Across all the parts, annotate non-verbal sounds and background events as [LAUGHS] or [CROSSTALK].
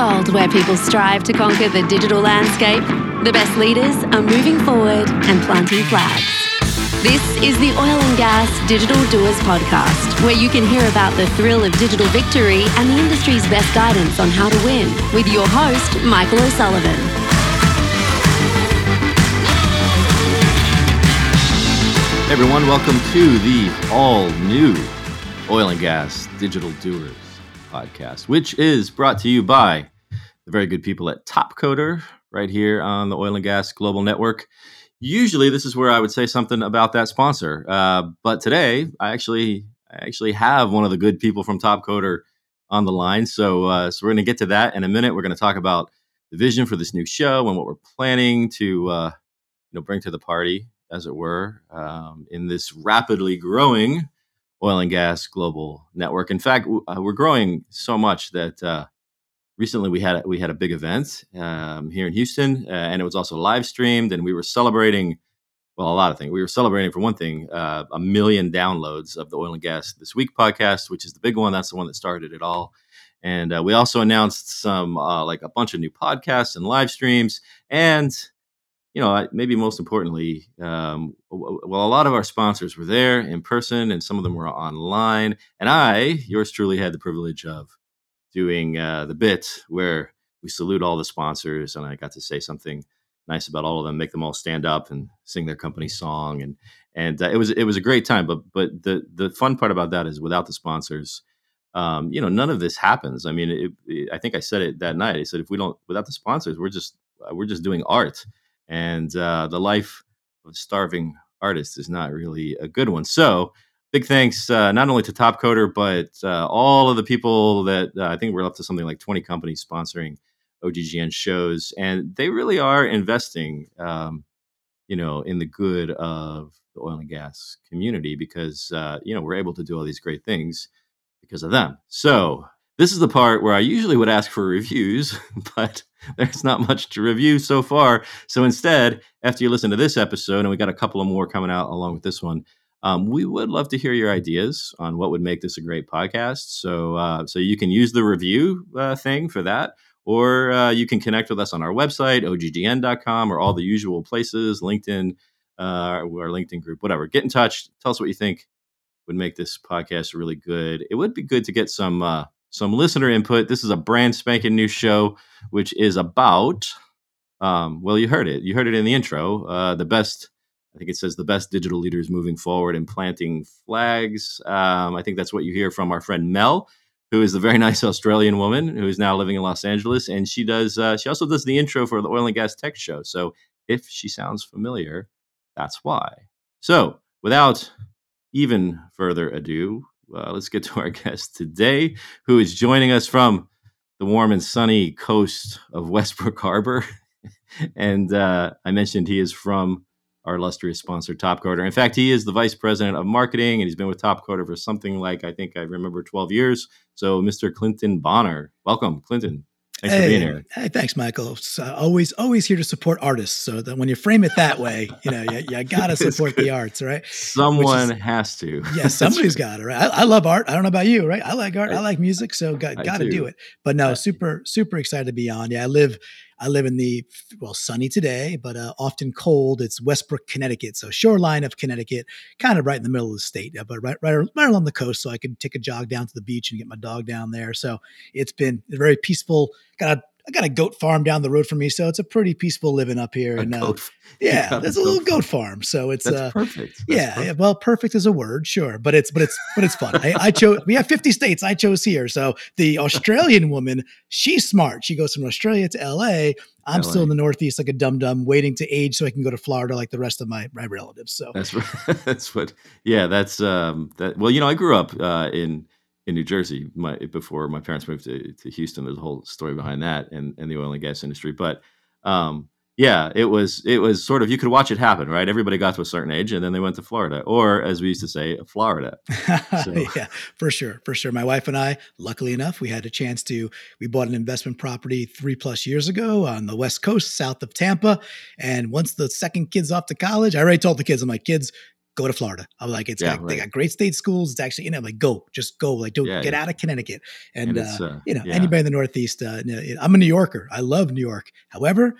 world where people strive to conquer the digital landscape, the best leaders are moving forward and planting flags. This is the Oil and Gas Digital Doers podcast, where you can hear about the thrill of digital victory and the industry's best guidance on how to win with your host, Michael O'Sullivan. Everyone, welcome to the all new Oil and Gas Digital Doers podcast, which is brought to you by the very good people at Topcoder right here on the Oil and Gas Global Network. Usually, this is where I would say something about that sponsor, uh, but today I actually I actually have one of the good people from Topcoder on the line. So, uh, so we're going to get to that in a minute. We're going to talk about the vision for this new show and what we're planning to uh, you know bring to the party, as it were, um, in this rapidly growing oil and gas global network. In fact, uh, we're growing so much that uh, recently we had we had a big event um, here in Houston, uh, and it was also live streamed, and we were celebrating. Well, a lot of things. We were celebrating, for one thing, uh, a million downloads of the Oil and Gas This Week podcast, which is the big one. That's the one that started it all. And uh, we also announced some, uh, like a bunch of new podcasts and live streams. And you know, maybe most importantly, um, well, a lot of our sponsors were there in person, and some of them were online. And I, yours truly, had the privilege of doing uh, the bit where we salute all the sponsors, and I got to say something nice about all of them, make them all stand up and sing their company song, and and uh, it was it was a great time. But but the the fun part about that is without the sponsors, um, you know, none of this happens. I mean, it, it, I think I said it that night. I said if we don't without the sponsors, we're just we're just doing art and uh, the life of a starving artist is not really a good one. So, big thanks uh, not only to Topcoder, but uh, all of the people that uh, I think we're up to something like 20 companies sponsoring OGGN shows, and they really are investing, um, you know, in the good of the oil and gas community because uh, you know we're able to do all these great things because of them. So. This is the part where I usually would ask for reviews, [LAUGHS] but there's not much to review so far. So instead, after you listen to this episode, and we got a couple of more coming out along with this one, um, we would love to hear your ideas on what would make this a great podcast. So, uh, so you can use the review uh, thing for that, or uh, you can connect with us on our website, oggn.com, or all the usual places, LinkedIn, uh, our LinkedIn group, whatever. Get in touch. Tell us what you think would make this podcast really good. It would be good to get some uh, some listener input. This is a brand spanking new show, which is about, um, well, you heard it. You heard it in the intro. Uh, the best, I think it says the best digital leaders moving forward and planting flags. Um, I think that's what you hear from our friend Mel, who is the very [LAUGHS] nice Australian woman who is now living in Los Angeles. And she does, uh, she also does the intro for the Oil and Gas Tech Show. So if she sounds familiar, that's why. So without even further ado, uh, let's get to [LAUGHS] our guest today, who is joining us from the warm and sunny coast of Westbrook Harbor. [LAUGHS] and uh, I mentioned he is from our illustrious sponsor, Topcoder. In fact, he is the vice president of marketing, and he's been with Topcoder for something like I think I remember 12 years. So, Mr. Clinton Bonner, welcome, Clinton. Thanks hey, for being here. Hey, thanks, Michael. Uh, always, always here to support artists. So that when you frame it that way, you know, you, you got [LAUGHS] to support the arts, right? Someone is, has to. Yeah, [LAUGHS] somebody's got it, right? I, I, love art. I don't know about you, right? I like art. I, I like music. So got, got to do it. But no, super, super excited to be on. Yeah, I live I live in the well sunny today, but uh, often cold. It's Westbrook, Connecticut, so shoreline of Connecticut, kind of right in the middle of the state, but right right right along the coast. So I can take a jog down to the beach and get my dog down there. So it's been very peaceful. Got a I got a goat farm down the road from me, so it's a pretty peaceful living up here. A and uh, [LAUGHS] yeah, there's a, little goat farm, so it's uh, perfect. Yeah, perfect. well, perfect is a word, sure, but it's but it's but it's fun. I, I, chose. We have 50 states. I chose here. So the Australian woman, she's smart. She goes from Australia to LA. I'm LA. still in the Northeast, like a dum dum, waiting to age so I can go to Florida like the rest of my my relatives. So that's [LAUGHS] that's what. Yeah, that's um that. Well, you know, I grew up uh, in in New Jersey my, before my parents moved to, to Houston. There's a whole story behind that and, and the oil and gas industry. But um, yeah, it was it was sort of you could watch it happen, right? Everybody got to a certain age and then they went to Florida, or as we used to say, Florida. [LAUGHS] So. yeah, for sure, for sure. My wife and I, luckily enough, we had a chance to we bought an investment property three plus years ago on the west coast, south of Tampa. And once the second kid's off to college, I already told the kids, I'm like, kids, go to Florida. I'm like, it's yeah, got, right. they got great state schools. It's actually, you know, I'm like, go, just go, like, don't yeah, get yeah. out of Connecticut. And, and uh, uh, you know, anybody in the Northeast, uh, I'm a New Yorker. I love New York. However,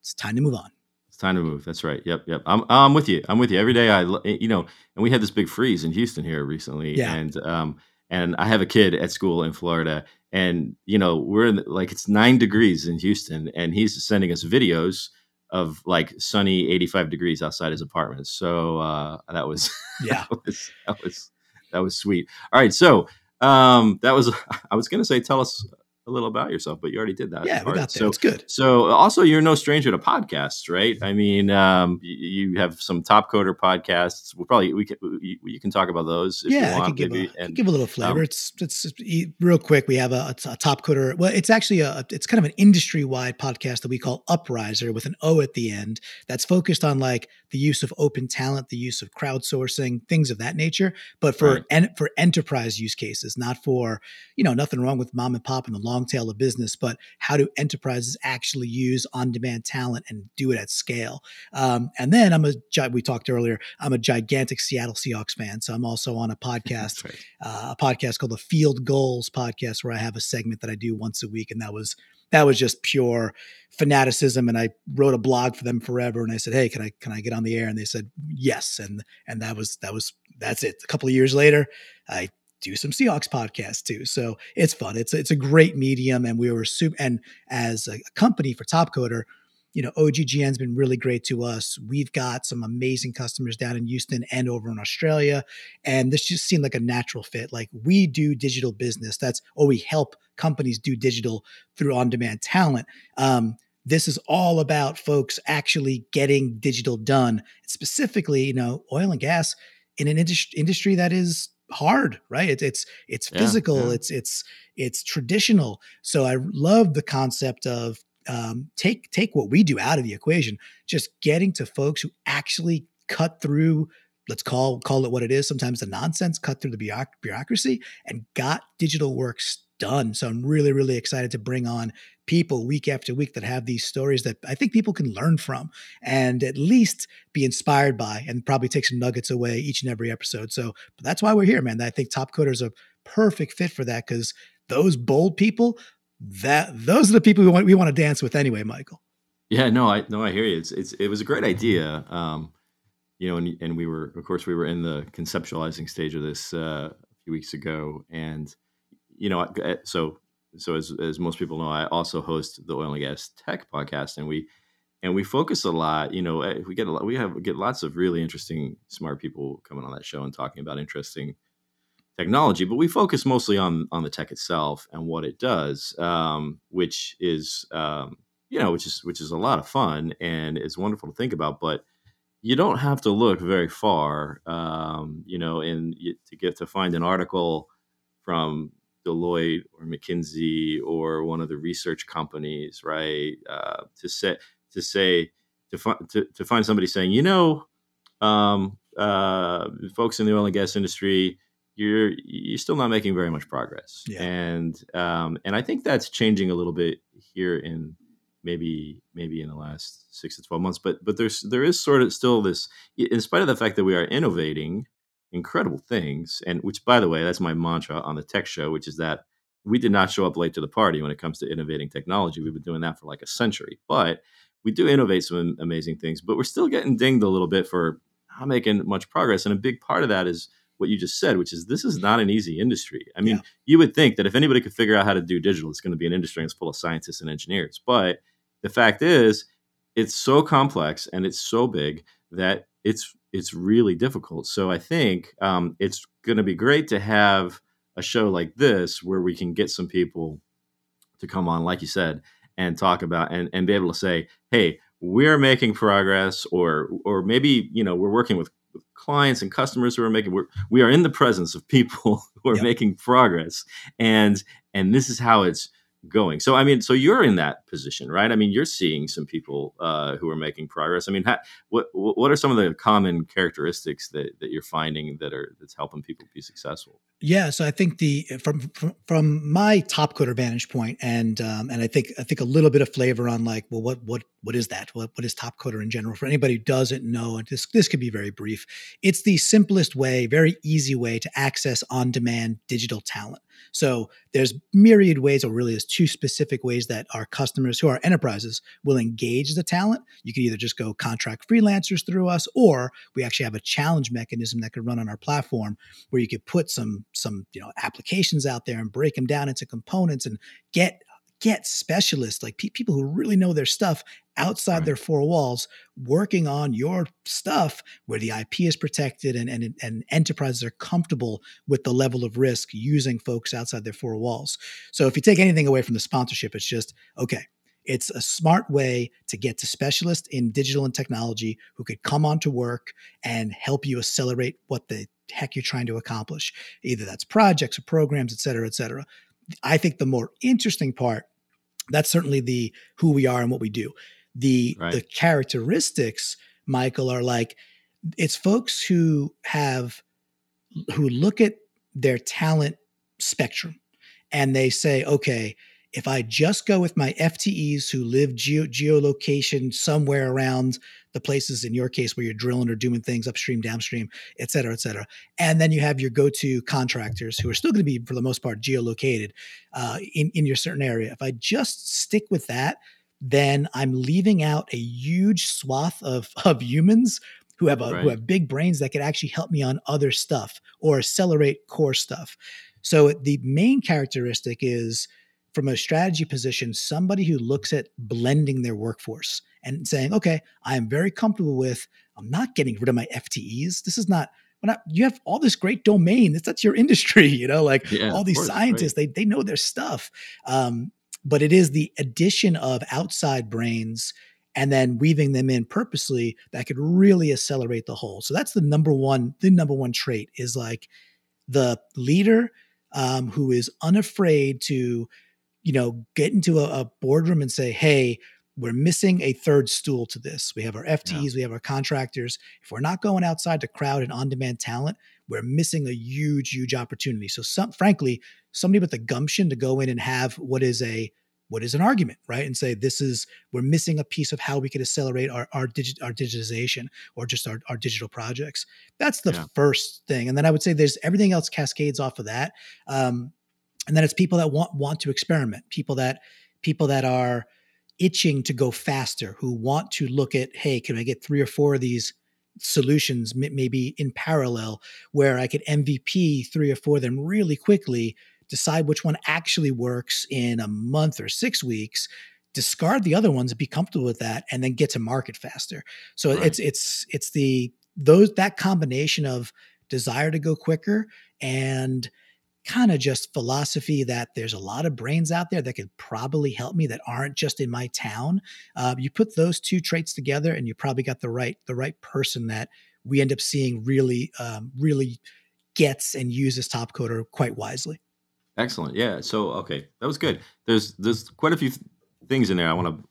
it's time to move on. It's time to move. That's right. Yep, yep. I'm, I'm with you. I'm with you every day. I, eh, you know, and we had this big freeze in Houston here recently, yeah. and um, and I have a kid at school in Florida, and you know, we're in like it's nine degrees in Houston, and he's sending us videos of like sunny 85 degrees outside his apartment. So uh, that was [LAUGHS] yeah, that was that was that was sweet. All right, so um, that was [LAUGHS] I was going to say tell us a little about yourself, but you already did that. Yeah, part. we got there. So it's good. So also, you're no stranger to podcasts, right? I mean, um, you, you, have some Topcoder podcasts. We'll probably we can you, you can talk about those. yeah, I can give maybe. a, and, give a little flavor. Um, it's it's real quick. We have a, a, Topcoder. Well, it's actually a it's kind of an industry wide podcast that we call Uprisor with an O at the end. That's focused on like the use of open talent, the use of crowdsourcing, things of that nature. But for right. en- for enterprise use cases, not for you know nothing wrong with mom and pop and the long tail of business, but how do enterprises actually use on demand talent and do it at scale? Um, and then I'm a, we talked earlier, I'm a gigantic Seattle Seahawks fan. So I'm also on a [LAUGHS] podcast, right. uh, a podcast called the Field Gulls podcast, where I have a segment that I do once a week. And that was, that was just pure fanaticism and i wrote a blog for them forever and i said hey can i can i get on the air and they said yes and and that was that was that's it a couple of years later i do some Seahawks podcasts too. So it's fun. It's it's a great medium, and we were super. And as a company for Topcoder, you know, OGGN's been really great to us. We've got some amazing customers down in Houston and over in Australia, and this just seemed like a natural fit. Like we do digital business. That's or we help companies do digital through on-demand talent. Um, this is all about folks actually getting digital done. Specifically, you know, oil and gas in an industry industry that is hard right it's it's it's physical yeah, yeah. it's it's it's traditional so i love the concept of um, take take what we do out of the equation just getting to folks who actually cut through let's call call it what it is sometimes the nonsense cut through the bureaucracy and got digital works done. So I'm really, really excited to bring on people week after week that have these stories that I think people can learn from and at least be inspired by and probably take some nuggets away each and every episode. So that's why we're here, man. I think Topcoder is a perfect fit for that because those bold people, that those are the people we want we want to dance with anyway, Michael. Yeah, no, I no, I hear you. It's it's it was a great idea. Um, you know, and and we were of course we were in the conceptualizing stage of this uh, a few weeks ago, and you know, so so as as most people know, I also host the oil and gas tech podcast, and we and we focus a lot. You know, eh, we get a lot, we have get lots of really interesting, smart people coming on that show and talking about interesting technology, but we focus mostly on on the tech itself and what it does, um, which is um, you know, which is which is a lot of fun and it's wonderful to think about, but you don't have to look very far, um, you know, and to get to find an article from Deloitte or McKinsey or one of the research companies, right? Uh, to say to say to, fi- to to find somebody saying, you know, um, uh, folks in the oil and gas industry, you're you're still not making very much progress, yeah. and um, and I think that's changing a little bit here in maybe maybe in the last six to twelve months. But but there's there is sort of still this, in spite of the fact that we are innovating incredible things. And which, by the way, that's my mantra on the tech show, which is that we did not show up late to the party when it comes to innovating technology. We've been doing that for like a century, but we do innovate some amazing things, but we're still getting dinged a little bit for not making much progress. And a big part of that is what you just said, which is this is not an easy industry. I mean, yeah. you would think that if anybody could figure out how to do digital, it's going to be an industry that's full of scientists and engineers. But the fact is, it's so complex and it's so big that it's it's really difficult. So I think um, it's going to be great to have a show like this where we can get some people to come on, like you said, and talk about and, and be able to say, hey, we're making progress, or or maybe you know we're working with clients and customers who are making we're, we are in the presence of people [LAUGHS] who are yep. making progress, and and this is how it's going. So I mean, so you're in that position, right? I mean, you're seeing some people uh, who are making progress. I mean, ha- what what are some of the common characteristics that, that you're finding that are that's helping people be successful? Yeah, so I think the from from, from my Topcoder vantage point, and um, and I think I think a little bit of flavor on like, well, what what what is that? What what is Topcoder in general? For anybody who doesn't know, and this this could be very brief. It's the simplest way, very easy way to access on demand digital talent. So there's myriad ways, or really, there's two specific ways that our customers, who are enterprises, will engage the talent. You can either just go contract freelancers through us, or we actually have a challenge mechanism that could run on our platform where you could put some some you know applications out there and break them down into components and get get specialists like pe- people who really know their stuff outside right. their four walls working on your stuff where the IP is protected and, and, and enterprises are comfortable with the level of risk using folks outside their four walls. So if you take anything away from the sponsorship, it's just, okay, it's a smart way to get to specialists in digital and technology who could come on to work and help you accelerate what the heck you're trying to accomplish. Either that's projects or programs, et cetera, et cetera. I think the more interesting part, that's certainly the who we are and what we do. The right. the characteristics, Michael, are like it's folks who have who look at their talent spectrum and they say, okay, if I just go with my FTEs who live geo- geolocation somewhere around the places in your case where you're drilling or doing things upstream, downstream, et cetera, et cetera. And then you have your go-to contractors who are still going to be, for the most part, geolocated uh, in, in your certain area. If I just stick with that, then I'm leaving out a huge swath of, [LAUGHS] of humans who have a, right. who have big brains that could actually help me on other stuff or accelerate core stuff. So the main characteristic is from a strategy position, somebody who looks at blending their workforce and saying, okay, I am very comfortable with, I'm not getting rid of my FTEs. This is not, not you have all this great domain. That's, that's your industry, [LAUGHS] you know, like yeah, all these course, scientists, right. they, they know their stuff. Um, but it is the addition of outside brains and then weaving them in purposely that could really accelerate the whole. So that's the number one, the number one trait is like the leader um, who is unafraid to you know, get into a, a boardroom and say, hey, we're missing a third stool to this. We have our FTEs, yeah. we have our contractors. If we're not going outside to crowd and on-demand talent, we're missing a huge, huge opportunity. So, some, frankly, somebody with the gumption to go in and have what is a what is an argument, right? And say this is we're missing a piece of how we could accelerate our our, digi- our digitization or just our, our digital projects. That's the yeah. first thing, and then I would say there's everything else cascades off of that. Um, and then it's people that want want to experiment people that people that are itching to go faster who want to look at hey can i get three or four of these solutions maybe in parallel where i could mvp three or four of them really quickly decide which one actually works in a month or six weeks discard the other ones be comfortable with that and then get to market faster so right. it's it's it's the those that combination of desire to go quicker and kind of just philosophy that there's a lot of brains out there that could probably help me that aren't just in my town. Uh, you put those two traits together, and you probably got the right the right person that we end up seeing really um, really gets and uses Topcoder quite wisely. Excellent. Yeah. So okay, that was good. There's there's quite a few th- things in there I want to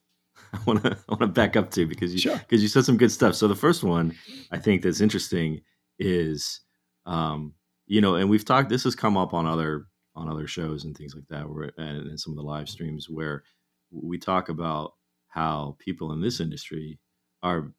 [LAUGHS] I want to I want to back up to because you because sure. you said some good stuff. So the first one I think that's interesting is um, you know, and we've talked. This has come up on other on other shows and things like that, where and, and some of the live streams where we talk about how people in this industry are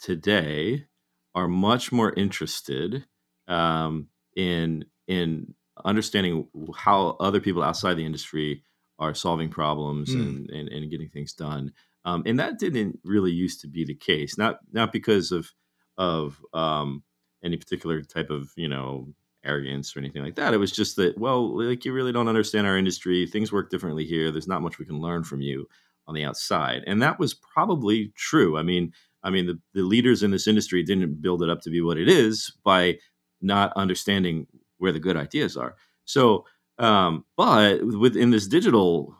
today are much more interested um, in in understanding how other people outside the industry are solving problems mm. and, and, and getting things done. Um, and that didn't really used to be the case. Not not because of of um, any particular type of you know arrogance or anything like that. It was just that well, like you really don't understand our industry. Things work differently here. There's not much we can learn from you on the outside, and that was probably true. I mean, I mean the the leaders in this industry didn't build it up to be what it is by not understanding where the good ideas are. So, um, but within this digital,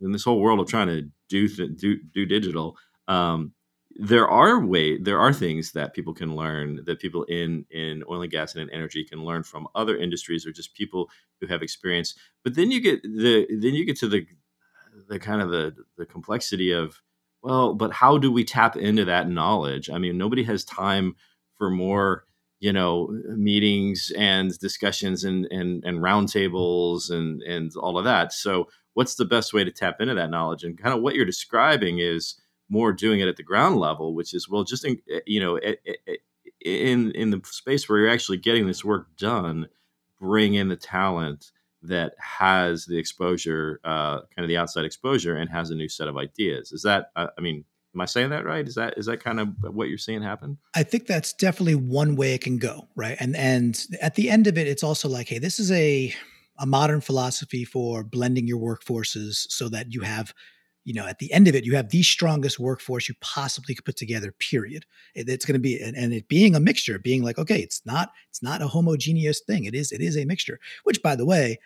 in this whole world of trying to do th- do do digital. Um, there are way there are things that people can learn that people in in oil and gas and in energy can learn from other industries or just people who have experience. But then you get the then you get to the the kind of the the complexity of well but how do we tap into that knowledge? I mean nobody has time for more you know meetings and discussions and and, and roundtables and and all of that. So what's the best way to tap into that knowledge? And kind of what you're describing is more doing it at the ground level which is well just in, eh, you know in in the space where you're actually getting this work done bring in the talent that has the exposure uh, kind of the outside exposure and has a new set of ideas is that uh, i mean Am I saying that right? Is that is that kind of what you're seeing happen? I think that's definitely one way it can go, right? And and at the end of it, it's also like, hey, this is a a modern philosophy for blending your workforces so that you have, you know, at the end of it, you have the strongest workforce you possibly could put together. Period. It, it's going to be and, and it being a mixture, being like, okay, it's not it's not a homogeneous thing. It is it is a mixture. Which, by the way,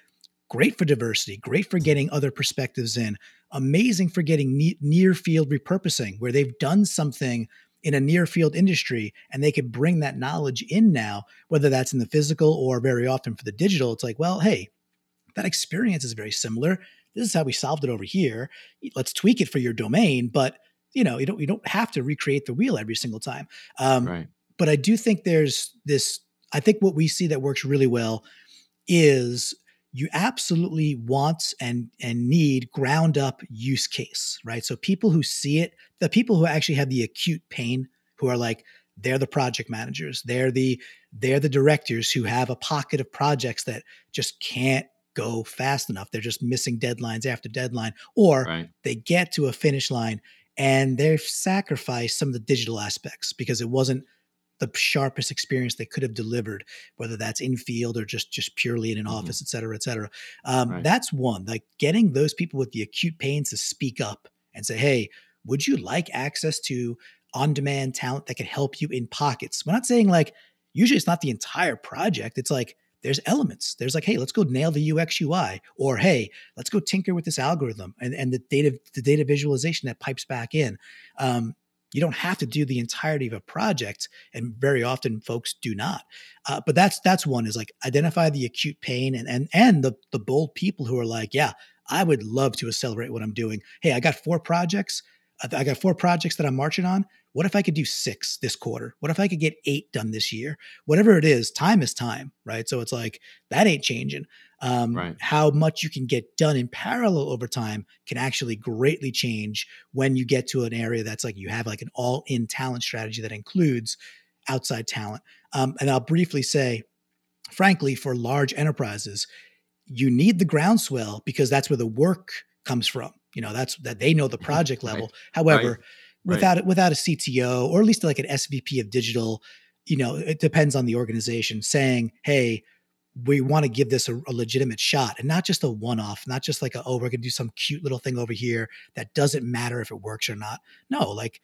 great for diversity, great for getting other perspectives in, amazing for getting ne- near field repurposing, where they've done something in a near field industry and they could bring that knowledge in now, whether that's in the physical or very often for the digital. It's like, well, hey, that experience is very similar. This is how we solved it over here. Let's tweak it for your domain, but you know, you don't you don't have to recreate the wheel every single time. Um, right. But I do think there's this. I think what we see that works really well is you absolutely want and and need ground up use case, right? So people who see it, the people who actually have the acute pain, who are like they're the project managers, they're the they're the directors who have a pocket of projects that just can't go fast enough. They're just missing deadlines after deadline, or right. they get to a finish line and they've sacrificed some of the digital aspects because it wasn't the sharpest experience they could have delivered, whether that's in field or just just purely in an mm-hmm. office, et cetera, et cetera. Um, right. That's one. Like getting those people with the acute pains to speak up and say, "Hey, would you like access to on-demand talent that can help you in pockets?" We're not saying like usually it's not the entire project. It's like there's elements. There's like, hey, let's go nail the UX UI, or hey, let's go tinker with this algorithm and, and the data the data visualization that pipes back in. Um, you don't have to do the entirety of a project, and very often folks do not. Uh, but that's that's one is like identify the acute pain and and and the the bold people who are like, yeah, I would love to accelerate what I'm doing. Hey, I got four projects. I got four projects that I'm marching on. What if I could do six this quarter? What if I could get eight done this year? Whatever it is, time is time, right? So it's like that ain't changing. Um, right. How much you can get done in parallel over time can actually greatly change when you get to an area that's like you have like an all in talent strategy that includes outside talent. Um, and I'll briefly say, frankly, for large enterprises, you need the groundswell because that's where the work comes from. You know, that's that they know the [LAUGHS] project level. Right. However, right without right. without a CTO or at least like an SVP of digital, you know, it depends on the organization saying, "Hey, we want to give this a, a legitimate shot and not just a one-off, not just like a, oh, we're going to do some cute little thing over here that doesn't matter if it works or not." No, like,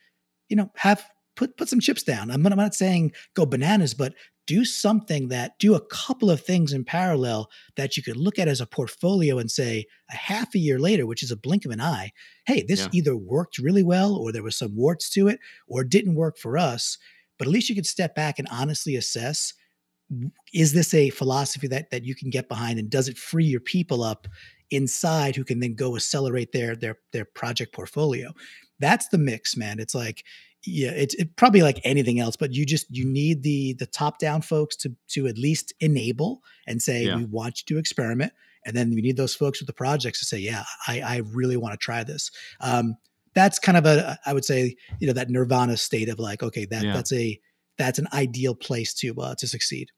you know, have put put some chips down. I'm not, I'm not saying go bananas, but do something that do a couple of things in parallel that you could look at as a portfolio and say a half a year later which is a blink of an eye hey this yeah. either worked really well or there was some warts to it or didn't work for us. But at least you could step back and honestly assess is this a philosophy that that you can get behind and does it free your people up inside who can then go accelerate their their their project portfolio? That's the mix man. It's like yeah, it's it probably like anything else, but you just you need the the top down folks to to at least enable and say yeah. we want you to experiment, and then we need those folks with the projects to say, yeah, I I really want to try this. Um, that's kind of a I would say you know that nirvana state of like okay that yeah. that's a that's an ideal place to uh, to succeed.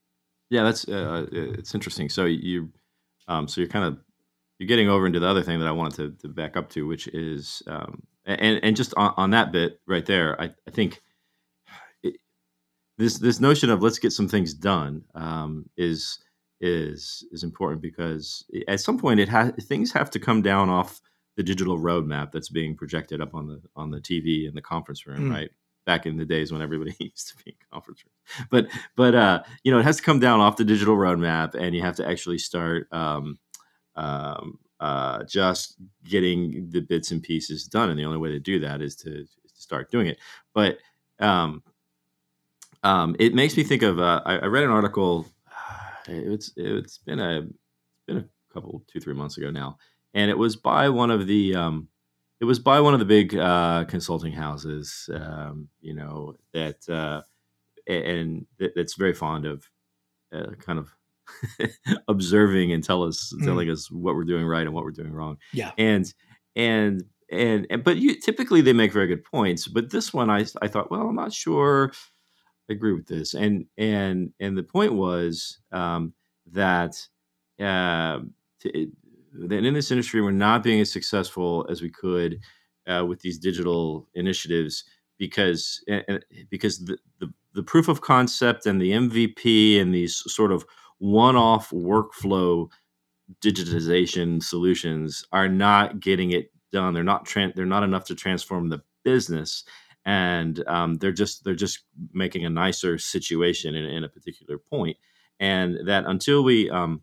Yeah, that's uh, uh it's interesting. So you um, so you're kind of you're getting over into the other thing that I wanted to, to back up to, which is um, and and just on, on that bit right there, I, I think it, this this notion of let's get some things done um, is is is important because at some point it has things have to come down off the digital roadmap that's being projected up on the on the TV in the conference room, mm. right? Back in the days when everybody [LAUGHS] used to be in conference room, but but uh, you know it has to come down off the digital roadmap, and you have to actually start um, um, uh, just getting the bits and pieces done. And the only way to do that is to, to start doing it. But um, um, it makes me think of uh, I, I, read an article. [SIGHS] It's it's been a been a couple two three months ago now, and it was by one of the um, it was by one of the big uh, consulting houses. Um, you know that uh, and that's very fond of uh, kind of [LAUGHS] observing and tell us mm. telling us what we're doing right and what we're doing wrong. Yeah. And and and, and but you typically they make very good points. But this one I I thought, well, I'm not sure I agree with this. And and and the point was um, that uh, to, that in this industry we're not being as successful as we could uh, with these digital initiatives because uh, because the, the the proof of concept and the MVP and these sort of one-off workflow digitization solutions are not getting it done. They're not tra- they're not enough to transform the business, and um, they're just they're just making a nicer situation in, in a particular point. And that until we um,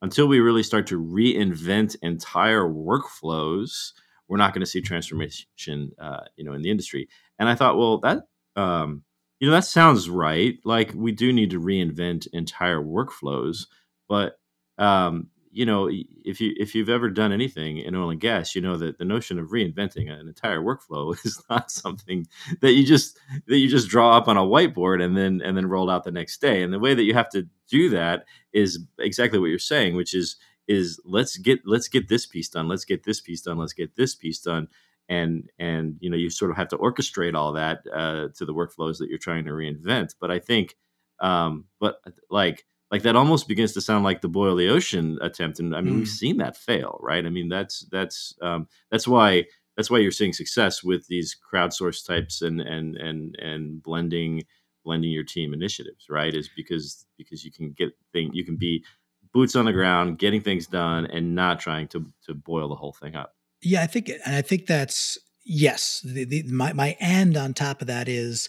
until we really start to reinvent entire workflows, we're not going to see transformation, uh, you know, in the industry. And I thought, well, that um, you know that sounds right. Like we do need to reinvent entire workflows, but um, you know, if you if you've ever done anything in oil and gas, you know that the notion of reinventing an entire workflow [LAUGHS] is not something that you just that you just draw up on a whiteboard and then and then roll out the next day. And the way that you have to do that is exactly what you're saying, which is is let's get let's get this piece done, let's get this piece done, let's get this piece done, and and you know you sort of have to orchestrate all that uh, to the workflows that you're trying to reinvent. But i think um, but like like that almost begins to sound like the boil the ocean attempt and i mean mm. we've seen that fail right? I mean that's that's um, that's why that's why you're seeing success with these crowdsourced types and and and and blending blending your team initiatives right? Is because because you can get thing you can be boots on the ground getting things done and not trying to to boil the whole thing up yeah, I think, and I think that's yes. The, the, my my end on top of that is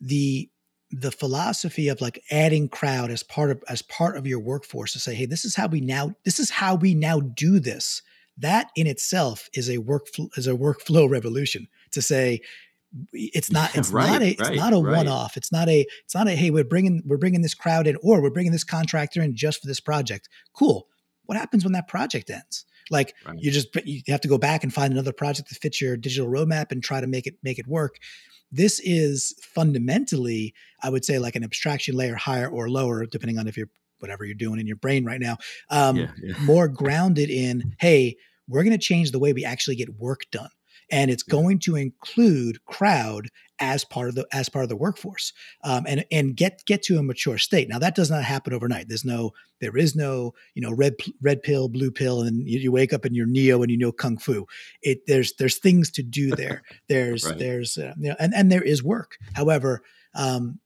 the the philosophy of like adding crowd as part of as part of your workforce to say, hey, this is how we now this is how we now do this. That in itself is a work is a workflow revolution. To say it's not it's [LAUGHS] right, not a it's right, not a right. one off. It's not a it's not a hey we're bringing we're bringing this crowd in or we're bringing this contractor in just for this project. Cool. What happens when that project ends? Like right. you just you have to go back and find another project that fits your digital roadmap and try to make it make it work. This is fundamentally, I would say, like an abstraction layer higher or lower, depending on if you're whatever you're doing in your brain right now. Um, yeah, yeah. more grounded in, hey, we're going to change the way we actually get work done and it's going to include crowd as part of the as part of the workforce um, and and get get to a mature state. Now that does not happen overnight. There's no there is no you know red red pill blue pill and you, you wake up and you're neo and you know kung fu. It there's there's things to do there. [LAUGHS] There's right. there's uh, you know and and there is work. However um,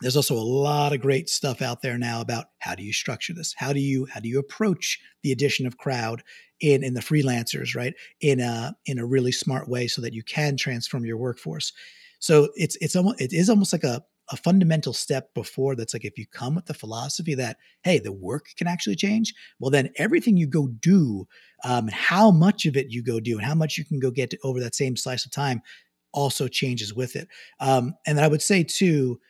there's also a lot of great stuff out there now about how do you structure this? How do you how do you approach the addition of crowd in in the freelancers right? In a in a really smart way so that you can transform your workforce so it's it's almost it is almost like a a fundamental step before that's like if you come with the philosophy that hey the work can actually change well then everything you go do um, and how much of it you go do and how much you can go get over that same slice of time also changes with it. Um, and i would say too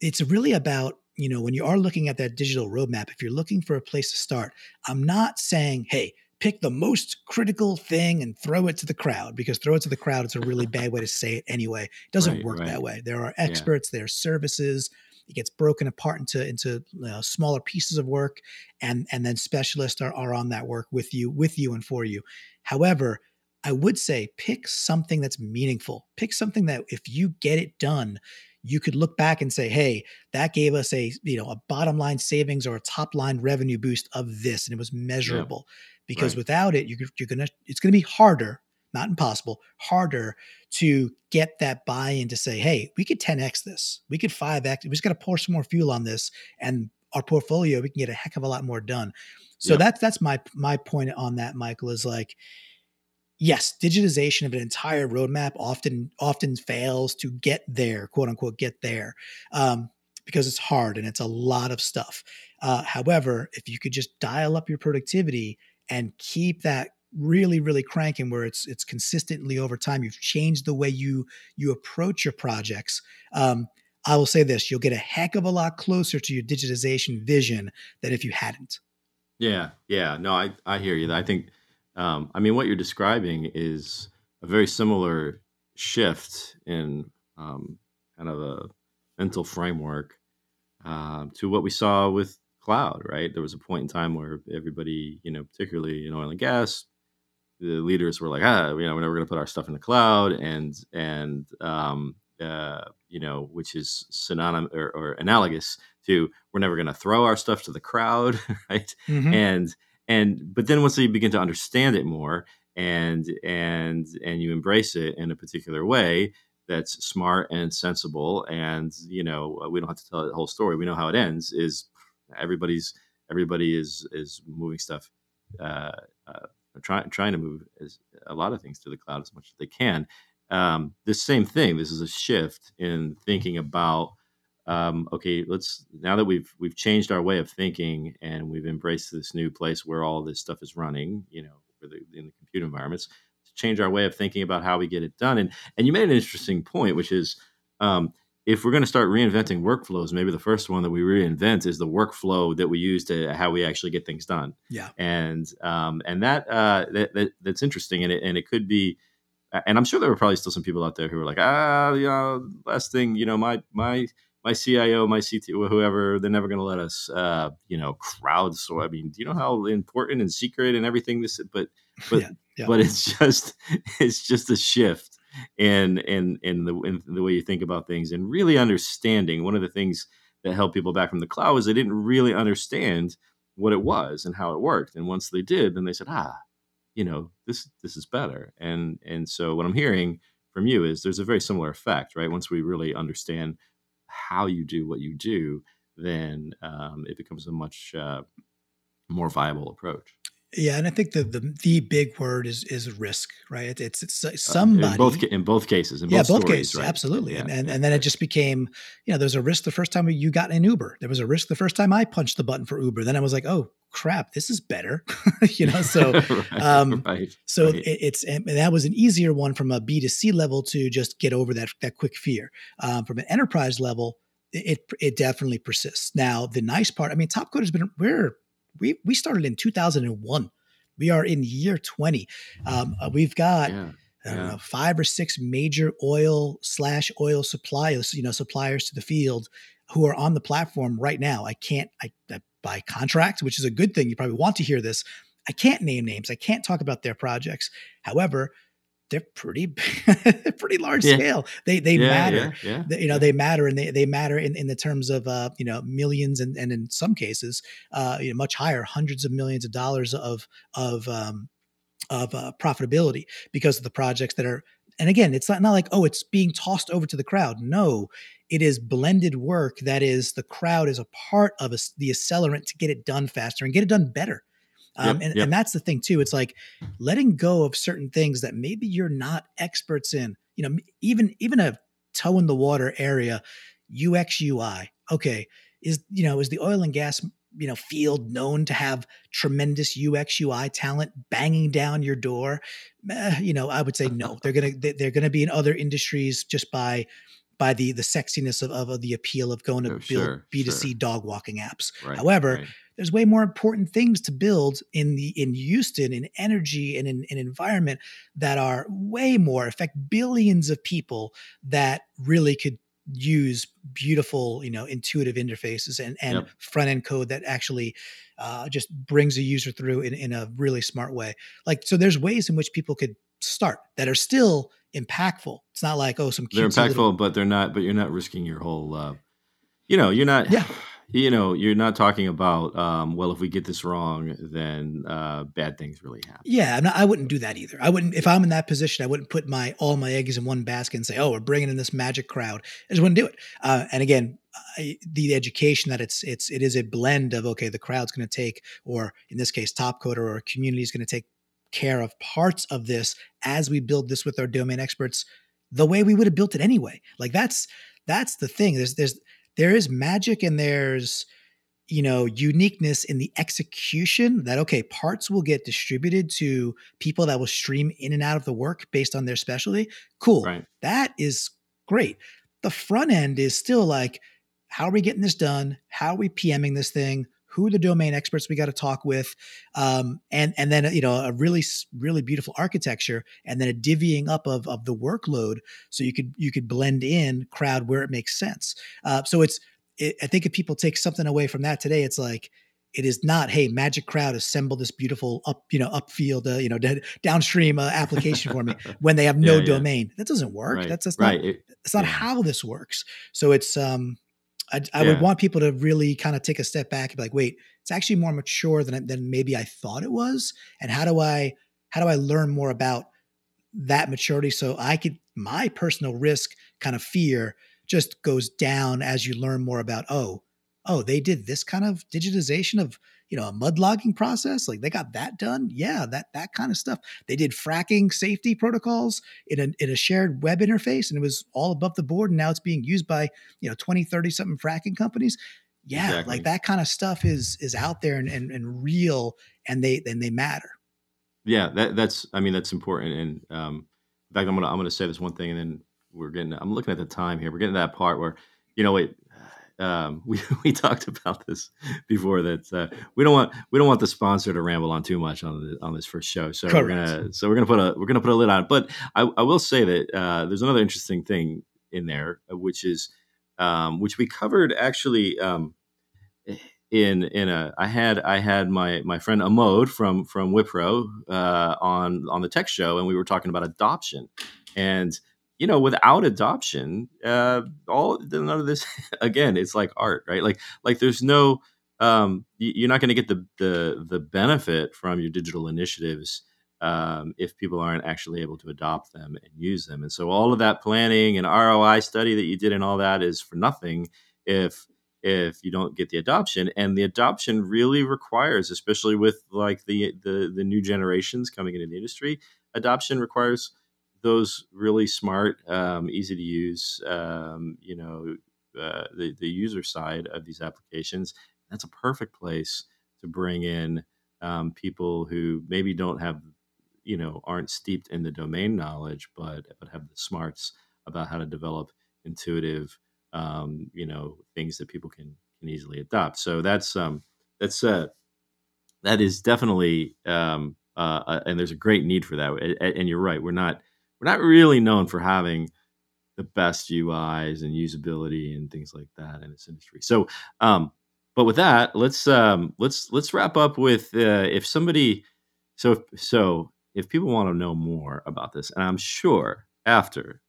it's really about you know when you are looking at that digital roadmap if you're looking for a place to start i'm not saying hey pick the most critical thing and throw it to the crowd because throw it to the crowd is a really [LAUGHS] bad way to say it anyway it doesn't right, work right. that way there are experts yeah. there are services it gets broken apart into into you know, smaller pieces of work and and then specialists are, are on that work with you with you and for you however i would say pick something that's meaningful pick something that if you get it done you could look back and say, hey, that gave us a, you know, a bottom line savings or a top line revenue boost of this. And it was measurable yeah. Because right. without it, you're, you're to, it's going to be harder, not impossible, harder to get that buy in to say, hey, we could 10X this. We could 5X. We just got to pour some more fuel on this and our portfolio, we can get a heck of a lot more done. So that's, that's my, my point on that, Michael, is like, yes, digitization of an entire roadmap often often fails to get there, quote unquote, get there, um, because it's hard and it's a lot of stuff. Uh, however, if you could just dial up your productivity and keep that really really cranking where it's it's consistently over time. You've changed the way you you approach your projects. Um, i will say this you'll get a heck of a lot closer to your digitization vision than if you hadn't. Yeah yeah. No i i hear you. I think um, I mean, what you're describing is a very similar shift in um, kind of a mental framework um, to what we saw with cloud. Right, there was a point in time where everybody, you know, particularly in oil and gas, the leaders were like, ah, you know, we're never going to put our stuff in the cloud, and and um, uh, you know, which is synonymous or, or, analogous to we're never going to throw our stuff to the crowd, [LAUGHS] right? Mm-hmm. And and but then once you begin to understand it more and and and you embrace it in a particular way that's smart and sensible and you know we don't have to tell the whole story we know how it ends is everybody's everybody is is moving stuff uh, uh trying trying to move as, a lot of things to the cloud as much as they can um, this same thing. This is a shift in thinking about um, okay, let's now that we've we've changed our way of thinking and we've embraced this new place where all this stuff is running, you know, the, in the compute environments, to change our way of thinking about how we get it done. And and you made an interesting point, which is um, if we're going to start reinventing workflows, maybe the first one that we reinvent is the workflow that we use to how we actually get things done. Yeah, and um, and that, uh, that, that that's interesting, and it and it could be and I'm sure there were probably still some people out there who were like, ah, you know, last thing, you know, my my my CIO, my CTO, whoever, they're never going to let us, uh, you know, crowd. So I mean, do you know how important and secret and everything this? But but yeah, yeah. but it's just [LAUGHS] it's just a shift in in in the in the way you think about things and really understanding. One of the things that held people back from the cloud was they didn't really understand what it was and how it worked. And once they did, then they said, ah, you know this this is better and and so what i'm hearing from you is there's a very similar effect right once we really understand how you do what you do then um, it becomes a much uh, more viable approach yeah, and I think the the, the big word is is risk, right? It's it's, somebody uh, in both in both cases. In yeah, both stories, cases, right? absolutely. Yeah, and and, and then right. it just became, you know, there's a risk the first time you got an Uber. There was a risk the first time I punched the button for Uber. Then I was like, oh crap, this is better, [LAUGHS] you know. So, [LAUGHS] right, um, so It, it's and that was an easier one from a B to C level to just get over that that quick fear. Um, from an enterprise level, it it definitely persists. Now, the nice part, I mean, Topcoder has been we're we we started in 2001. We are in year 20. Um, uh, we've got yeah, I don't yeah. know five or six major oil slash oil suppliers, you know, suppliers to the field who are on the platform right now. I can't I, I by contract, which is a good thing. You probably want to hear this. I can't name names. I can't talk about their projects. However, they're pretty [LAUGHS] pretty large yeah. scale. They they yeah, matter. Yeah, they, you know, they matter and they, they matter in, in the terms of uh, you know, millions and, and in some cases, uh, you know, much higher, hundreds of millions of dollars of of um, of uh, profitability because of the projects that are and again, it's not, not like, oh, it's being tossed over to the crowd. No, it is blended work that is the crowd is a part of a, the accelerant to get it done faster and get it done better. Um, yep, and, yep. and that's the thing too. It's like letting go of certain things that maybe you're not experts in. You know, even even a toe in the water area, UX UI. Okay, is you know is the oil and gas you know field known to have tremendous UX UI talent banging down your door? Eh, you know, I would say no. They're gonna they're gonna be in other industries just by by the the sexiness of, of, of the appeal of going to oh, build sure, B2C sure. dog walking apps. Right, However, right there's way more important things to build in the in Houston in energy and in an environment that are way more affect billions of people that really could use beautiful you know intuitive interfaces and and yep. front end code that actually uh, just brings a user through in, in a really smart way like so there's ways in which people could start that are still impactful it's not like oh some they're impactful little- but they're not but you're not risking your whole uh, you know you're not yeah [SIGHS] you know, you're not talking about, um, well, if we get this wrong, then uh, bad things really happen. Yeah, not, I wouldn't do that either. I wouldn't, if I'm in that position, I wouldn't put my all my eggs in one basket and say, oh, we're bringing in this magic crowd. I just wouldn't do it. Uh, and again, I, the education that it's it's it is a blend of okay, the crowd's going to take, or in this case, Topcoder or community is going to take care of parts of this as we build this with our domain experts, the way we would have built it anyway. Like that's that's the thing. There's there's there is magic and there's you know uniqueness in the execution that okay parts will get distributed to people that will stream in and out of the work based on their specialty cool right. that is great the front end is still like how are we getting this done how are we pming this thing who are the domain experts we got to talk with um, and and then you know a really really beautiful architecture and then a divvying up of, of the workload so you could you could blend in crowd where it makes sense uh, so it's it, I think if people take something away from that today, it's like it is not hey magic crowd assemble this beautiful up you know upfield uh, you know downstream uh, application for me [LAUGHS] when they have no yeah, yeah. domain that doesn't work right. that's, that's right. not it, that's not yeah. how this works so it's um i, I would want people to really kind of take a step back and be like wait it's actually more mature than than maybe i thought it was and how do i how do i learn more about that maturity so i could my personal risk kind of fear just goes down as you learn more about oh oh, they did this kind of digitization of you know a mud logging process? Like they got that done? Yeah that that kind of stuff. They did fracking safety protocols in a, in a shared web interface and it was all above the board and now it's being used by you know 20 30 something fracking companies? Yeah exactly. like that kind of stuff is is out there and, and, and real and they and they matter. Yeah that that's i mean that's important and um in fact i'm gonna i'm gonna say this one thing and then we're getting i'm looking at the time here. We're getting to that part where you know wait um, [LAUGHS] we we talked about this before that uh, we don't want we don't want the sponsor to ramble on too much on the, on this first show. So Correct. we're gonna so we're gonna put a we're gonna put a lid on it. But I, I will say that uh, there's another interesting thing in there, uh, which is um, which we covered actually um, in in a I had I had my my friend Amod from from Wipro uh, on on the tech show, and we were talking about adoption and you know, without adoption, uh, all none of this [LAUGHS] again, it's like art, right? Like like there's no um, you're not going to get the, the the benefit from your digital initiatives um, if people aren't actually able to adopt them and use them. And so all of that planning and ROI study that you did and all that is for nothing if if you don't get the adoption. And the adoption really requires, especially with like the the, the new generations coming into the industry, adoption requires those really smart, um, easy to use, um, you know, uh, the, the user side of these applications. That's a perfect place to bring in um, people who maybe don't have, you know, aren't steeped in the domain knowledge, but but have the smarts about how to develop intuitive, um, you know, things that people can can easily adopt. So that's um, that's uh, that is definitely um, uh, uh and there's a great need for that. And you're right, we're not we're not really known for having the best UIs and usability and things like that in this industry. So, um, but with that, let's um, let's let's wrap up with uh, if somebody, so if, so if people want to know more about this, and I'm sure after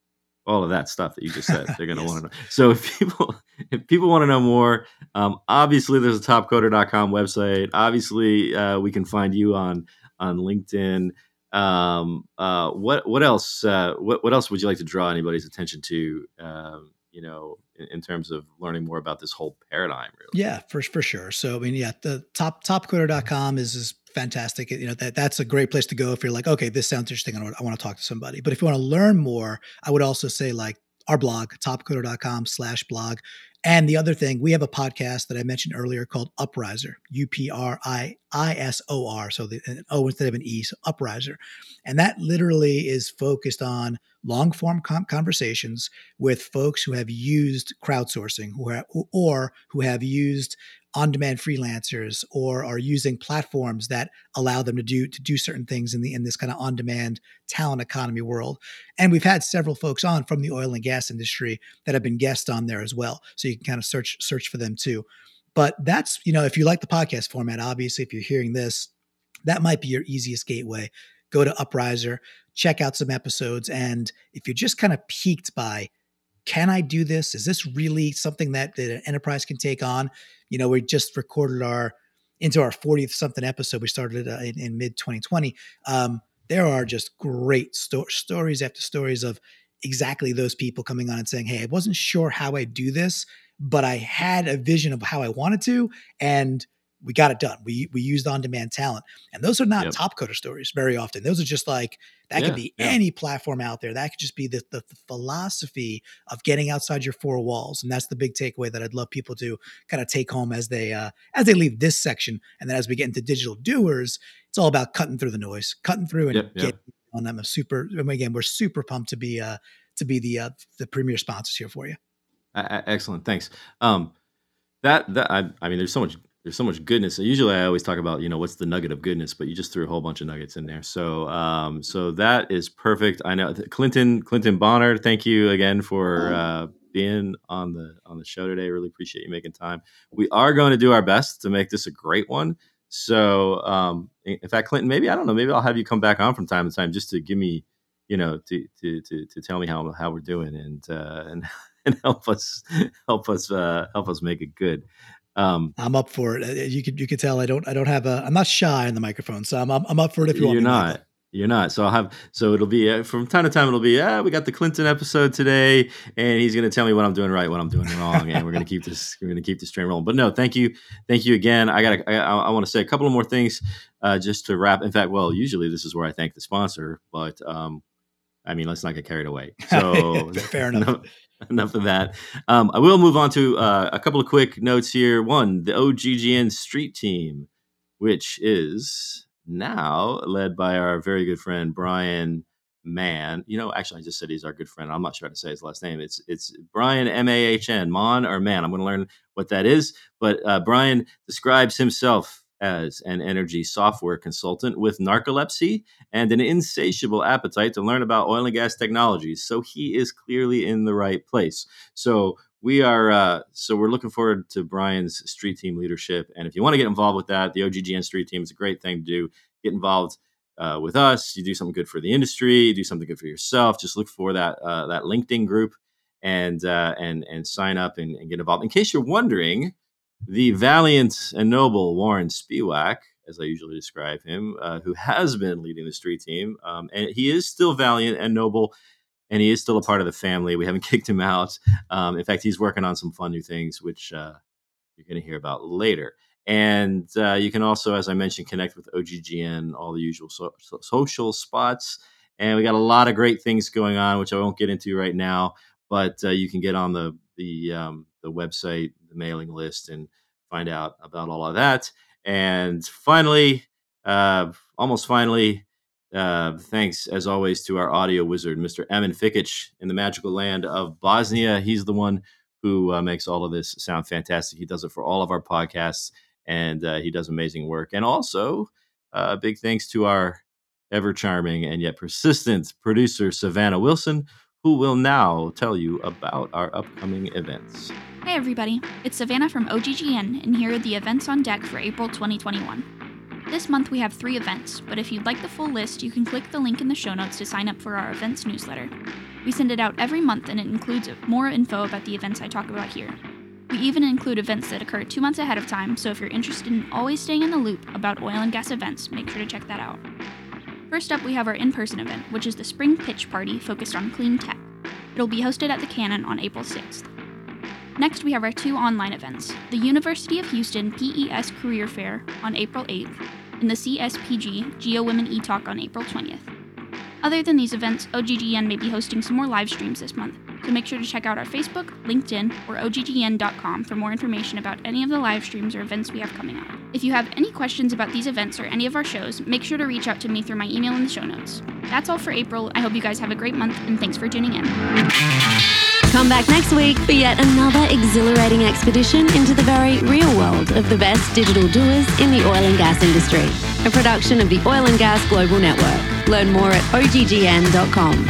all of that stuff that you just said, they're going [LAUGHS] to yes. want to know. So if people if people want to know more, um, obviously there's a topcoder.com website. Obviously, uh, we can find you on on LinkedIn um, uh, what what else uh, what what else would you like to draw anybody's attention to? Um, you know, in, in, terms of learning more about this whole paradigm, really. Yeah, for for sure. So I mean, yeah, the top topcoder.com is is fantastic. You know, that that's a great place to go if you're like, okay, this sounds interesting. I want, I want to talk to somebody. But if you want to learn more, I would also say like our blog, topcoder.com slash blog. And the other thing, we have a podcast that I mentioned earlier called Uprisor, U P R I I S O R. So the an O instead of an E, so Uprisor. And that literally is focused on long form conversations with folks who have used crowdsourcing who are, or who have used on-demand freelancers or are using platforms that allow them to do to do certain things in the in this kind of on-demand talent economy world. And we've had several folks on from the oil and gas industry that have been guests on there as well. So you can kind of search search for them too. But that's, you know, if you like the podcast format, obviously if you're hearing this, that might be your easiest gateway. Go to Uprisor, check out some episodes and if you're just kind of piqued by can I do this? Is this really something that, that an enterprise can take on? You know, we just recorded our into our 40th something episode. We started uh, in, in mid 2020. Um, there are just great sto- stories after stories of exactly those people coming on and saying, Hey, I wasn't sure how I do this, but I had a vision of how I wanted to. And we got it done. We we used on demand talent, and those are not yep. Topcoder stories very often. Those are just like that yeah, could be yeah. any platform out there. That could just be the, the, the philosophy of getting outside your four walls, and that's the big takeaway that I'd love people to kind of take home as they uh, as they leave this section, and then as we get into digital doers, it's all about cutting through the noise, cutting through and yep, getting yep. on them. A super again, we're super pumped to be uh, to be the uh, the premier sponsors here for you. Uh, excellent, thanks. Um, that that I, I mean, there's so much there's so much goodness. Usually, I always talk about you know what's the nugget of goodness, but you just threw a whole bunch of nuggets in there. So, um, so that is perfect. I know Clinton Clinton Bonner. Thank you again for uh, being on the on the show today. Really appreciate you making time. We are going to do our best to make this a great one. So, um, in fact, Clinton, maybe I don't know. Maybe I'll have you come back on from time to time just to give me, you know, to to to, to tell me how how we're doing and uh, and [LAUGHS] and help us help us uh, help us make it good. Um, I'm up for it. Uh, you could you could tell I don't I don't have a I'm not shy on the microphone, so I'm I'm, I'm up for it if you want. You're not. You're not. So I'll have. So it'll be uh, from time to time. It'll be. Yeah, we got the Clinton episode today, and he's going to tell me what I'm doing right, what I'm doing wrong, and we're going to keep this. [LAUGHS] We're going to keep this train rolling. But no, thank you, thank you again. I got. I, I want to say a couple of more things, uh, just to wrap. In fact, well, usually this is where I thank the sponsor, but um, I mean, let's not get carried away. [LAUGHS] So fair enough. [LAUGHS] [LAUGHS] enough. of that. Um, I will move on to uh, a couple of quick notes here. One, the OGGN Street Team, which is now led by our very good friend Brian Mahn. You know, actually, I just said he's our good friend. I'm not sure how to say his last name. It's it's Brian M A H N, Mon or Man. I'm going to learn what that is. But uh, Brian describes himself as an energy software consultant with narcolepsy and an insatiable appetite to learn about oil and gas technologies. So he is clearly in the right place. So we are uh, so we're looking forward to Brian's street team leadership. And if you want to get involved with that, the OGGN street team is a great thing to do. Get involved uh, with us. You do something good for the industry. You do something good for yourself. Just look for that uh, that LinkedIn group and uh, and and sign up and, and, get involved. In case you're wondering, the valiant and noble Warren Spiewak, as I usually describe him, uh, who has been leading the street team, um, and he is still valiant and noble and he is still a part of the family. We haven't [LAUGHS] kicked him out. Um, in fact, he's working on some fun new things, which uh, you're going to hear about later. And uh, you can also, as I mentioned, connect with OGGN, all the usual so- so- social spots. And we got a lot of great things going on, which I won't get into right now. But uh, you can get on the the um, the website, the mailing list, and find out about all of that. And finally, uh, almost finally, uh, thanks, as always, to our audio wizard, Mr. Emin Fikic, in the magical land of Bosnia. He's the one who uh, makes all of this sound fantastic. He does it for all of our podcasts, and uh, he does amazing work. And also, uh, big thanks to our ever charming and yet persistent producer, Savannah Wilson, who will now tell you about our upcoming events. Hey, everybody. It's Savannah from OGGN, and here are the events on deck for April 2021. This month we have three events, but if you'd like the full list, you can click the link in the show notes to sign up for our events newsletter. We send it out every month and it includes more info about the events I talk about here. We even include events that occur two months ahead of time, so if you're interested in always staying in the loop about oil and gas events, make sure to check that out. First up, we have our in person event, which is the Spring Pitch Party focused on clean tech. It'll be hosted at the Cannon on April 6th. Next, we have our two online events the University of Houston PES Career Fair on April 8th and the CSPG Geo Women E-Talk on April 20th. Other than these events, OGGN may be hosting some more live streams this month, so make sure to check out our Facebook, LinkedIn, or OGGN.com for more information about any of the live streams or events we have coming up. If you have any questions about these events or any of our shows, make sure to reach out to me through my email in the show notes. That's all for April. I hope you guys have a great month, and thanks for tuning in. Come back next week for yet another exhilarating expedition into the very real world of the best digital doers in the oil and gas industry. A production of the Oil and Gas Global Network. Learn more at oggn.com.